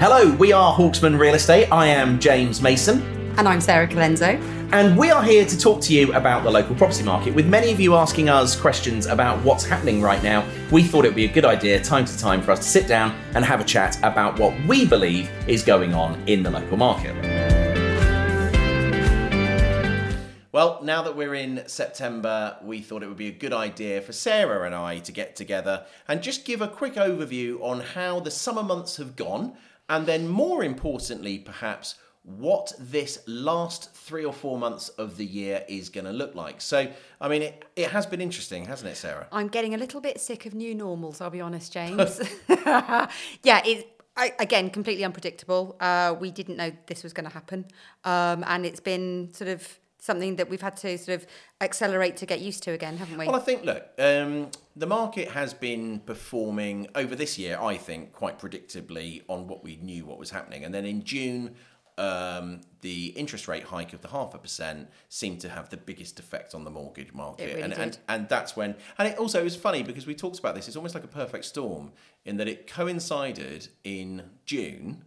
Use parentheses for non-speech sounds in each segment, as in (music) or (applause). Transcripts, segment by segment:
Hello, we are Hawksman Real Estate. I am James Mason. And I'm Sarah Colenso. And we are here to talk to you about the local property market. With many of you asking us questions about what's happening right now, we thought it would be a good idea, time to time, for us to sit down and have a chat about what we believe is going on in the local market. Well, now that we're in September, we thought it would be a good idea for Sarah and I to get together and just give a quick overview on how the summer months have gone, and then more importantly, perhaps, what this last three or four months of the year is going to look like. So, I mean, it, it has been interesting, hasn't it, Sarah? I'm getting a little bit sick of new normals, I'll be honest, (laughs) James. (laughs) yeah, it. I, again, completely unpredictable. Uh, we didn't know this was going to happen, um, and it's been sort of something that we've had to sort of accelerate to get used to again, haven't we? Well, I think, look, um, the market has been performing over this year, I think, quite predictably on what we knew what was happening. And then in June, um, the interest rate hike of the half a percent seemed to have the biggest effect on the mortgage market. Really and, did. and and that's when and it also was funny because we talked about this, it's almost like a perfect storm in that it coincided in June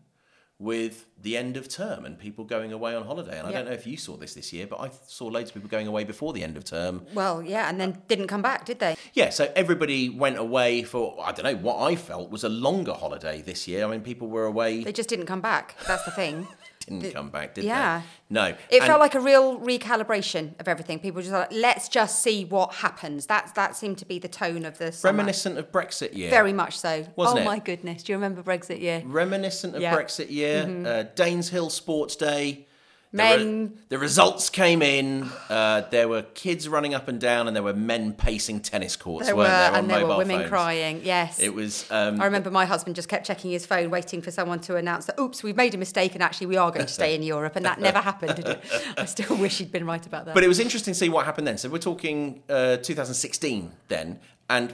with the end of term and people going away on holiday. And I Yep. don't know if you saw this this year, but I saw loads of people going away before the end of term. well, yeah, and then didn't come back, did they? Yeah, so everybody went away for I don't know what I felt was a longer holiday this year. I mean, people were away, They just didn't come back. That's the thing. (laughs) didn't come back, did yeah. they? No, It And- felt like a real recalibration of everything. People were just like, let's just see what happens. That that seemed to be the tone of the summer. reminiscent of Brexit year. Very much so. Wasn't oh it? my goodness! Do you remember Brexit year? reminiscent of Yeah. Mm-hmm. Brexit year. Uh, Danes Hill Sports Day. The, Men- the results came in. Uh, there were kids running up and down, and there were men pacing tennis courts. There weren't were, there, and there were women phones. crying. Yes. It was. Um, I remember my husband just kept checking his phone, waiting for someone to announce that, oops, we've made a mistake and actually we are going to stay in Europe. And that never (laughs) happened, did it? I still wish he'd been right about that. But it was interesting to see what happened then. So we're talking uh, 2016 then, and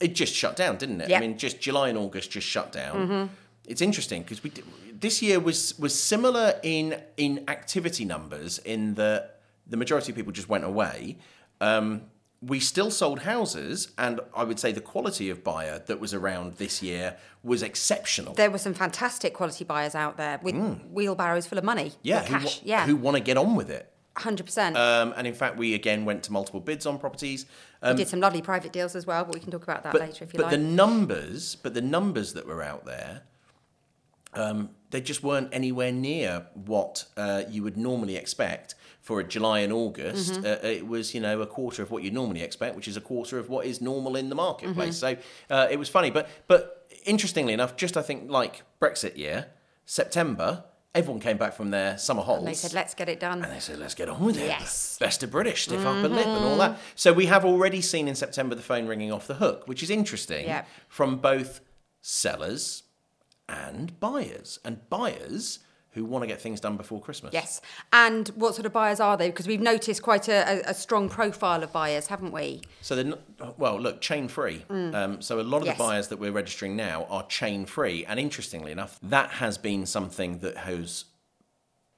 it just shut down, didn't it? Yeah. I mean, just July and August just shut down. It's interesting because we this year was was similar in in activity numbers in that the majority of people just went away. Um, we still sold houses, and I would say the quality of buyer that was around this year was exceptional. there were some fantastic quality buyers out there with wheelbarrows full of money. Mm. yeah, who, cash. yeah, who want to get on with it. 100%. Um, and in fact, we again went to multiple bids on properties. we did some lovely private deals as well, but we can talk about that but, later if you but like. the numbers, but the numbers that were out there, um, they just weren't anywhere near what uh, you would normally expect for a July and August. Mm-hmm. Uh, it was, you know, a quarter of what you normally expect, which is a quarter of what is normal in the marketplace. Mm-hmm. So uh, it was funny, but but interestingly enough, just I think like Brexit year, September, everyone came back from their summer holes. And they said, let's get it done. And they said, let's get on with it. Yes. Mm-hmm. Best of British, stiff upper lip and all that. So we have already seen in September the phone ringing off the hook, which is interesting Yeah. from both sellers and buyers. And buyers who want to get things done before Christmas. Yes. And what sort of buyers are they? Because we've noticed quite a, a, a strong profile of buyers, haven't we? So they're not, well, look, chain free. Um, so a lot of Mm. Yes. the buyers that we're registering now are chain free, and interestingly enough, that has been something that has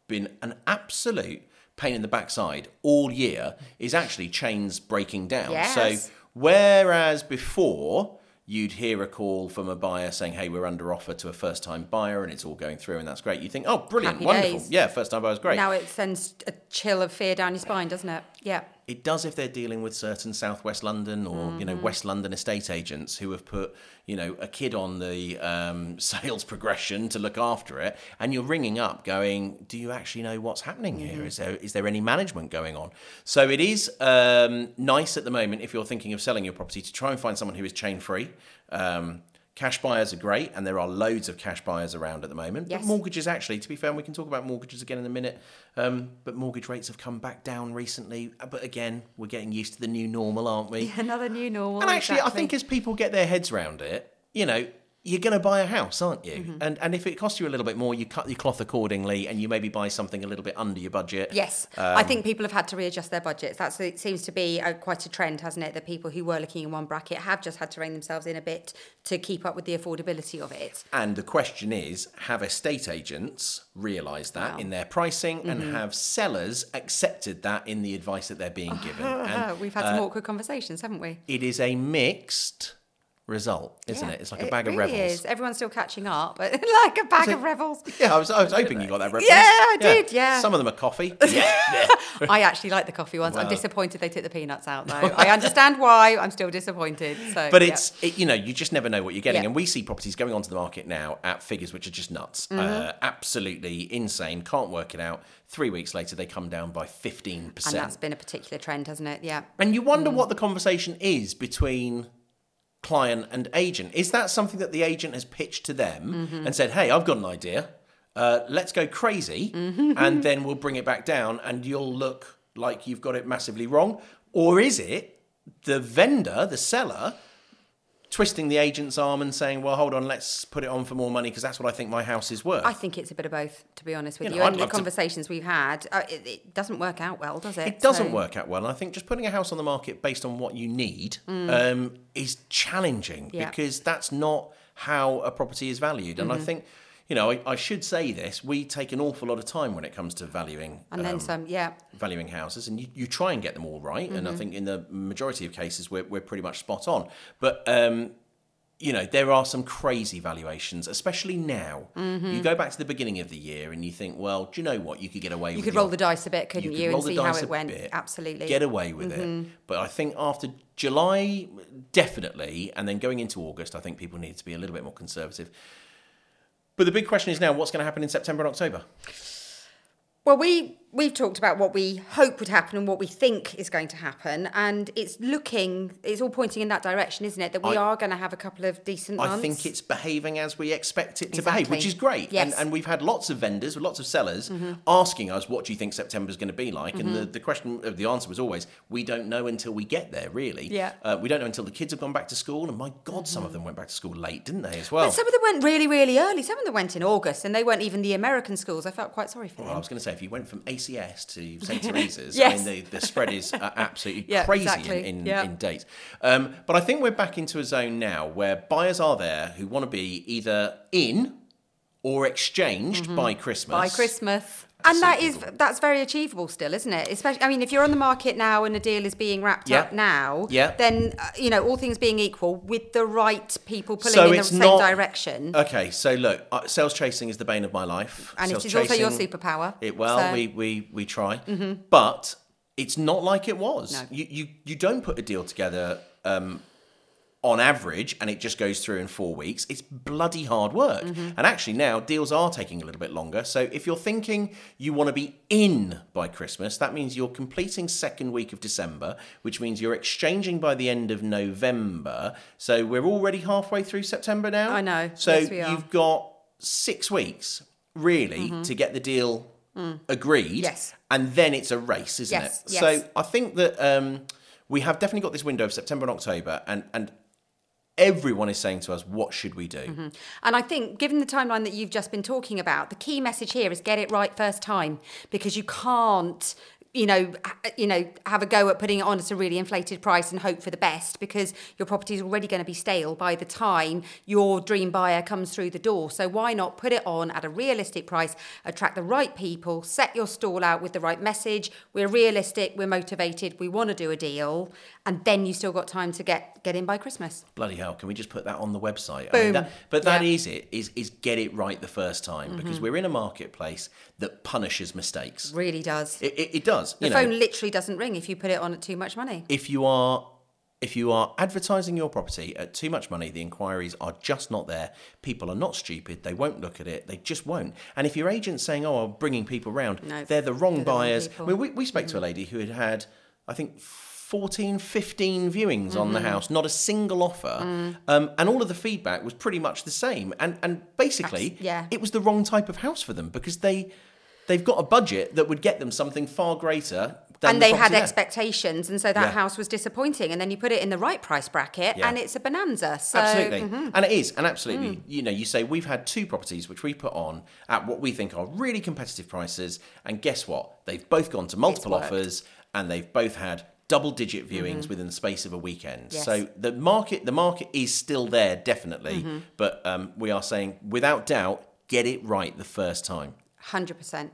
been an absolute pain in the backside all year. Is actually chains breaking down. Yes. So whereas before. You'd hear a call from a buyer saying, "Hey, we're under offer to a first-time buyer, and it's all going through, and that's great." You think, "Oh, brilliant, Happy wonderful, days. yeah, first-time buyer's great." Now it sends a chill of fear down your spine, doesn't it? Yeah. It does if they're dealing with certain Southwest London or you know Mm-hmm. West London estate agents who have put you know a kid on the um, (laughs) sales progression to look after it, and you're ringing up going, "Do you actually know what's happening here? Mm-hmm. Is there is there any management going on?" So it is um, nice at the moment if you're thinking of selling your property to try and find someone who is chain free. Um, Cash buyers are great, and there are loads of cash buyers around at the moment. Yes. But mortgages, actually, to be fair, we can talk about mortgages again in a minute. Um, but mortgage rates have come back down recently. Uh, But again, we're getting used to the new normal, aren't we? (laughs) Another new normal. And actually, I think as people get their heads around it, you know, you're going to buy a house, aren't you? Mm-hmm. And and if it costs you a little bit more, you cut your cloth accordingly, and you maybe buy something a little bit under your budget. Yes, Um, I think people have had to readjust their budgets. That it seems to be a, quite a trend, hasn't it? That people who were looking in one bracket have just had to rein themselves in a bit to keep up with the affordability of it. And the question is, have estate agents realised that Wow. in their pricing, Mm-hmm. and have sellers accepted that in the advice that they're being (laughs) given? And We've had some awkward conversations, haven't we? it is a mixed result, isn't Yeah, it? It's like a bag of really revels. Is. Everyone's still catching up, but (laughs) like a bag of revels. Yeah, I was, I was hoping you got that reference. Yeah, I did, yeah. Some of them are coffee. (laughs) yeah, I actually like the coffee ones. I'm disappointed they took the peanuts out, though. I understand why. I'm still disappointed. So, But yeah. it's it, you know you just never know what you're getting, Yeah. and we see properties going onto the market now at figures which are just nuts, uh, Mm-hmm. absolutely insane. Can't work it out. Three weeks later, they come down by fifteen and that's been a particular trend, hasn't it? Yeah. And you Mm. wonder what the conversation is between client and agent. Is that something that the agent has pitched to them Mm-hmm. and said, "Hey, I've got an idea. Uh, let's go crazy, Mm-hmm. and then we'll bring it back down, and you'll look like you've got it massively wrong," or is it the vendor, the seller? Twisting the agent's arm and saying, "Well, hold on, let's put it on for more money because that's what I think my house is worth." I think it's a bit of both, to be honest with You you. know, I'd and the love to- conversations we've had, uh, it, it doesn't work out well, does it? It doesn't So- work out well. And I think just putting a house on the market based on what you need um, is challenging Mm. Yeah. because that's not how a property is valued. And Mm-hmm. I think, you know, I, I should say this: we take an awful lot of time when it comes to valuing And then um, some, yeah. valuing houses, and you, you try and get them all right. And I Mm-hmm. think in the majority of cases, we're, we're pretty much spot on. But um, you know, there are some crazy valuations, especially now. Mm-hmm. You go back to the beginning of the year and you think, well, do you know what? You could get away You with could your- roll the dice a bit, couldn't could you, roll and see how it went? bit, Absolutely. get away with Mm-hmm. it. But I think after July, definitely, and then going into August, I think people need to be a little bit more conservative. But the big question is now, what's going to happen in September and October? Well, we we've talked about what we hope would happen and what we think is going to happen, and it's looking, it's all pointing in that direction, isn't it? That we I- are going to have a couple of decent months. I think it's behaving as we expect it to behave, which is great. Yes. And, and we've had lots of vendors, lots of sellers Mm-hmm. asking us, what do you think September's going to be like? And the, the question, the answer was always, we don't know until we get there, really. Yeah. Mm-hmm. Uh, we don't know until the kids have gone back to school. And my God, some of them went back to school late, didn't they, as well? But some of them went really, really early. Some of them went in August, and they weren't even the American schools. I felt quite sorry for Well, I them. was going to say, if you went from ACS to St. (laughs) Teresa's, Yes. I mean, the, the spread is uh, absolutely (laughs) Yeah, crazy exactly. in, in, Yeah. in dates. Um, but I think we're back into a zone now where buyers are there who want to be either in or exchanged by Christmas. Mm-hmm. By Christmas. And that is that's very achievable still, isn't it? Especially, I mean, if you're on the market now and a deal is being wrapped Yeah. up now, Yeah. then uh, you know all things being equal, with the right people pulling So in the same not- direction, Okay, so look, uh, sales chasing is the bane of my life. and sales it is also your superpower. It, well, So- Mm-hmm. we, we, we try, but it's not like it was. No. You, you you don't put a deal together um, on average and it just goes through in four weeks. It's bloody hard work. Mm-hmm. And actually now deals are taking a little bit longer. So if you're thinking you want to be in by Christmas, that means you're completing second week of December, which means you're exchanging by the end of November. So we're already halfway through September now. I know. So Yes, you've got six weeks really to get the deal agreed. Mm. Yes. And then it's a race, isn't Yes, it? yes. So I think that um, we have definitely got this window of September and October, and and everyone is saying to us, what should we do? Mm-hmm. And I think, given the timeline that you've just been talking about, the key message here is get it right first time because you can't. You know, you know, have a go at putting it on at a really inflated price and hope for the best because your property is already going to be stale by the time your dream buyer comes through the door. So why not put it on at a realistic price, attract the right people, set your stall out with the right message. We're realistic, we're motivated, we want to do a deal, and then you still got time to get get in by Christmas. Bloody hell! Can we just put that on the website? I Boom. mean, that, but that Yeah. is it. Is is get it right the first time Mm-hmm. because we're in a marketplace that punishes mistakes. Really does. It, it, it does. The you phone know, literally doesn't ring if you put it on at too much money. if you are if you are advertising your property at too much money the inquiries are just not there people are not stupid they won't look at it they just won't and if your agent's saying oh i'm bringing people round No, they're the wrong they're the wrong buyers. I mean, we, we spoke to a lady who had had i think 14 15 viewings on the house not a single offer um, and all of the feedback was pretty much the same and and basically yeah. it was the wrong type of house for them because they they've got a budget that would get them something far greater than and the they had there. expectations, and so that Yeah. house was disappointing. And then you put it in the right price bracket, Yeah. and it's a bonanza. So, mm-hmm. absolutely and it is and absolutely Mm. you know you say we've had two properties which we put on at what we think are really competitive prices and guess what they've both gone to multiple. Mm-hmm. offers and they've both had double digit viewings within the space of a weekend Yes. so the market the market is still there definitely Mm-hmm. but um, we are saying without doubt get it right the first time hundred percent.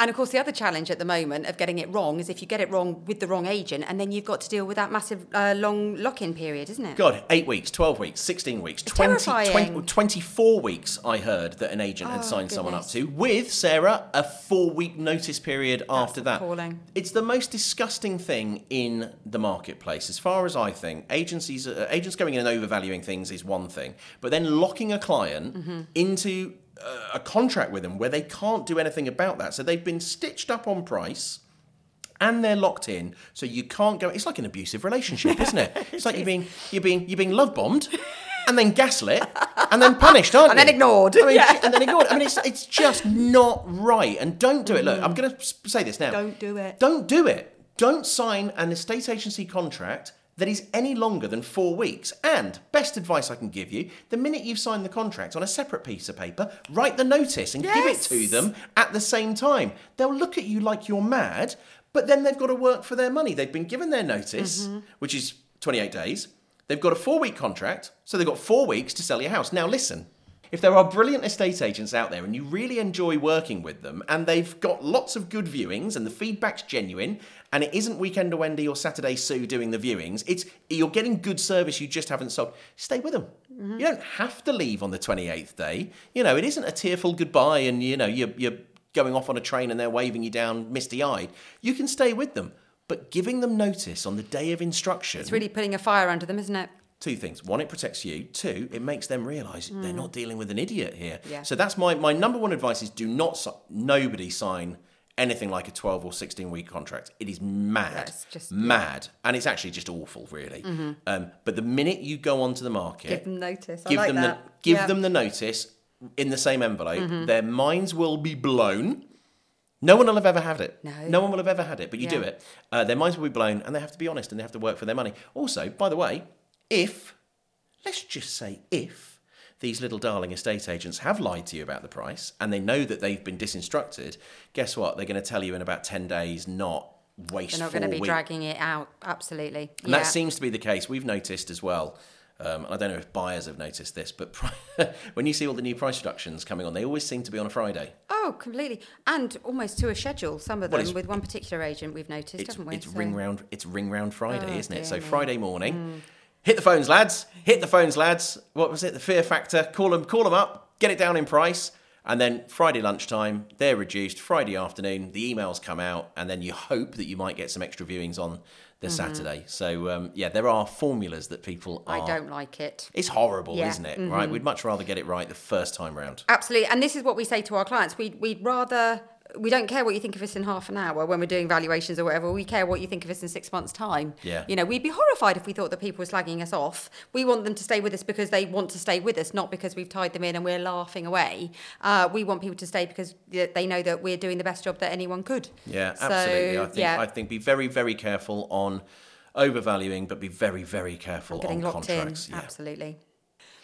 And of course, the other challenge at the moment of getting it wrong is if you get it wrong with the wrong agent, and then you've got to deal with that massive uh, long lock-in period, isn't it? God, eight weeks, 12 weeks, 16 weeks, 20, 20 24 weeks, I heard that an agent had Oh, signed someone up to, with, Sarah, a four week notice period after that. appalling. It's the most disgusting thing in the marketplace, as far as I think. Agencies, uh, agents going in and overvaluing things is one thing, but then locking a client Mm-hmm. into a contract with them where they can't do anything about that. So they've been stitched up on price and they're locked in, so you can't go. It's like an abusive relationship, isn't it? (laughs) It's like you're being you're being you're being love bombed, and then gaslit, and then punished, aren't And you? And then ignored. I mean, (laughs) Yeah. and then ignored. I mean, it's it's just not right. And don't do it. Look, I'm mm. going to say this now. Don't do it. Don't do it. Don't sign an estate agency contract that is any longer than four weeks. And best advice I can give you: the minute you've signed the contract on a separate piece of paper, write the notice and give it to them at the same time. They'll look at you like you're mad, but then they've got to work for their money. They've been given their notice, mm-hmm. which is 28 days. They've got a four week contract, so they've got four weeks to sell your house. Now, listen. If there are brilliant estate agents out there and you really enjoy working with them and they've got lots of good viewings and the feedback's genuine and it isn't Weekender Wendy or Saturday Sue doing the viewings, it's you're getting good service you just haven't sold, stay with them. Mm-hmm. You don't have to leave on the 28th day. You know, it isn't a tearful goodbye and you know, you're, you're going off on a train and they're waving you down misty-eyed. You can stay with them, but giving them notice on the day of instruction It's really putting a fire under them, isn't it? two things. One, it protects you. Two, it makes them realise they're mm. not dealing with an idiot here. Yeah. So that's my, my number one advice is do not, nobody sign anything like a 12 or 16 week contract. It is mad. That's just- mad. And it's actually just awful, really. Um, but the minute you go onto the market, Give them notice. Give like them that. the give Yeah. them the notice in the same envelope. Mm-hmm. Their minds will be blown. No one will have ever had it. No. No one will have ever had it, but you do it. Uh, their minds will be blown, and they have to be honest, and they have to work for their money. Also, by the way, if let's just say if these little darling estate agents have lied to you about the price and they know that they've been disinstructed, guess what? They're going to tell you in about ten days, not waste. They're not going to be weeks. dragging it out. Absolutely. And yeah. that seems to be the case. We've noticed as well. Um, and I don't know if buyers have noticed this, but (laughs) when you see all the new price reductions coming on, they always seem to be on a Friday. Oh, completely. And almost to a schedule, some of them, it's- with one particular agent we've noticed, haven't we? it's So- ring round. It's ring round Friday, Oh, isn't it? So. Mm. Friday morning, hit the phones, lads. Hit the phones, lads. What was it? The fear factor. Call them. Call them up. Get it down in price. And then Friday lunchtime, they're reduced. Friday afternoon, the emails come out, and then you hope that you might get some extra viewings on the Mm-hmm. Saturday. So um, yeah, there are formulas that people are. I don't like it. It's horrible, Yeah, isn't it? Right? We'd much rather get it right the first time round. Absolutely. And this is what we say to our clients. We'd, we'd rather, we don't care what you think of us in half an hour when we're doing valuations or whatever. We care what you think of us in six months' time. Yeah. You know, we'd be horrified if we thought that people were slagging us off. We want them to stay with us because they want to stay with us, not because we've tied them in and we're laughing away. Uh, we want people to stay because they know that we're doing the best job that anyone could. Yeah, So, absolutely. I think yeah. I think be very, very careful on overvaluing, but be very, very careful Getting on locked contracts. in. Yeah. Absolutely.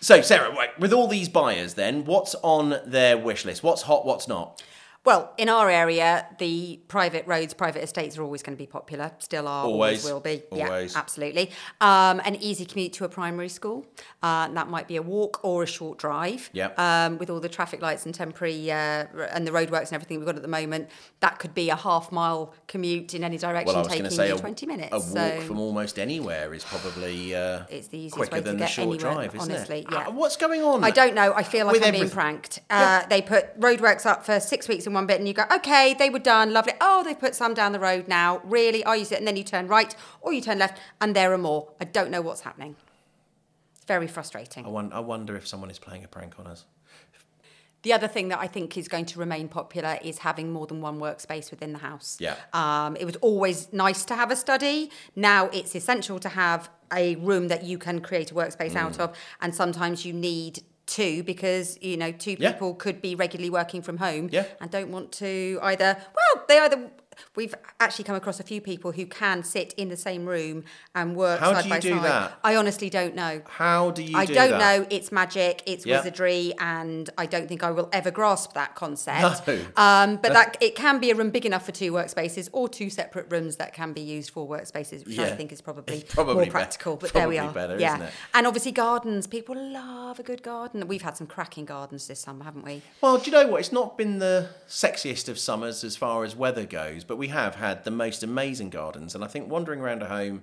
So, Sarah, with all these buyers, then what's on their wish list? What's hot? What's not? Well, in our area, the private roads, private estates are always going to be popular. Still are, always, Always, will be. always. Yeah, absolutely. Um, an easy commute to a primary school. Uh, that might be a walk or a short drive. Yep. Um, with all the traffic lights and temporary uh, and the roadworks and everything we've got at the moment, that could be a half mile commute in any direction, Well, I was going taking to say you a, 20 minutes. a walk so from almost anywhere is probably uh, It's the easiest quicker way to than the short anywhere, drive, isn't honestly, it? yeah. What's going on? I don't know. I feel like I'm being pranked. Uh, They put roadworks up for six weeks in one bit, and you go, okay, they were done, lovely. Oh, they put some down the road now. Really? You? See it. And then you turn right or you turn left, and there are more. I don't know what's happening. It's very frustrating. I, won- I wonder if someone is playing a prank on us. The other thing that I think is going to remain popular is having more than one workspace within the house. Yeah. Um, it was always nice to have a study. Now it's essential to have a room that you can create a workspace out Mm. of, and sometimes you need two because you know two Yeah. people could be regularly working from home Yeah. and don't want to either. Well, they either we've actually come across a few people who can sit in the same room and work How side do you by do side. that? I honestly don't know. How do you I do don't that? know. It's magic. It's Yeah. wizardry, and I don't think I will ever grasp that concept. No. Um, but that it can be a room big enough for two workspaces, or two separate rooms that can be used for workspaces, which I think is probably, (laughs) probably more practical. But there we are. better, yeah, isn't it? and obviously gardens. People love a good garden. We've had some cracking gardens this summer, haven't we? Well, do you know what? It's not been the sexiest of summers as far as weather goes, but we have had the most amazing gardens. And I think wandering around a home,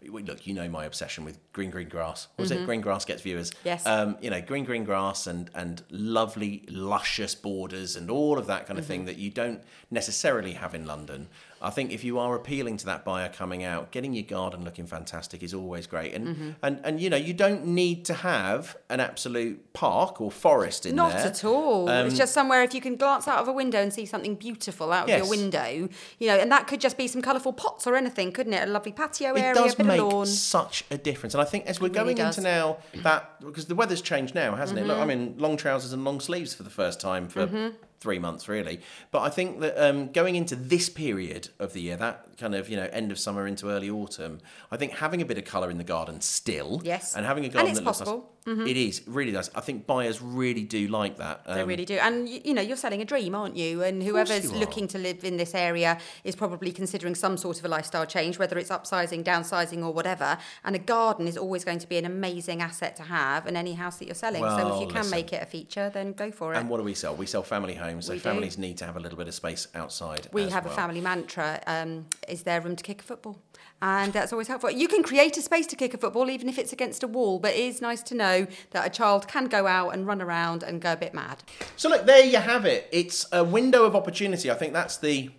look, you know my obsession with green, green grass. What was it? Green grass gets viewers. Mm-hmm. Yes. Um, you know, green, green grass and and lovely, luscious borders and all of that kind of Mm-hmm. thing that you don't necessarily have in London. I think if you are appealing to that buyer coming out, getting your garden looking fantastic is always great. And Mm-hmm. and and you know, you don't need to have an absolute park or forest in Not there. Not at all. it's just somewhere if you can glance out of a window and see something beautiful out of Yes. your window, you know, and that could just be some colourful pots or anything, couldn't it? A lovely patio it area, does a bit make of lawn. such a difference. And I think as we're really going does. into now that because the weather's changed now, hasn't it? Look, Mm-hmm. I'm in long trousers and long sleeves for the first time for three months, really. But I think that um, going into this period of the year, that kind of you know end of summer into early autumn, I think having a bit of colour in the garden still, Yes. and having a And garden that looks nice- possible. Mm-hmm. it is it really does. I think buyers really do like that. They Um, really do. And, y- you know, you're selling a dream, aren't you? And whoever's you looking to live in this area is probably considering some sort of a lifestyle change, whether it's upsizing, downsizing, or whatever. And a garden is always going to be an amazing asset to have in any house that you're selling. so if you can listen. make it a feature, then go for it. And what do we sell? We sell family homes, so We do. families need to have a little bit of space outside. We have well. a family mantra um, is there room to kick a football? And that's always helpful. You can create a space to kick a football, even if it's against a wall, but it is nice to know that a child can go out and run around and go a bit mad. So look, there you have it. It's a window of opportunity. I think that's the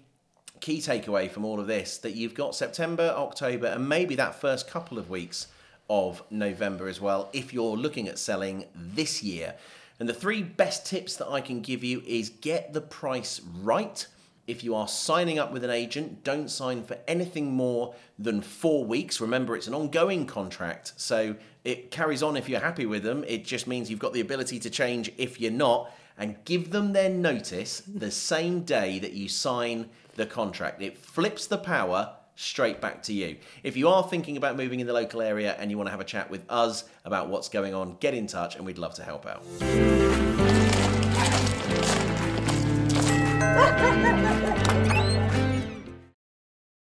key takeaway from all of this that you've got September, October, and maybe that first couple of weeks of November as well if you're looking at selling this year. And the three best tips that I can give you is get the price right. If you are signing up with an agent, don't sign for anything more than four weeks. Remember, it's an ongoing contract, so it carries on if you're happy with them. It just means you've got the ability to change if you're not, and give them their notice the same day that you sign the contract. It flips the power straight back to you. If you are thinking about moving in the local area and you want to have a chat with us about what's going on, get in touch and we'd love to help out. 哈哈哈哈哈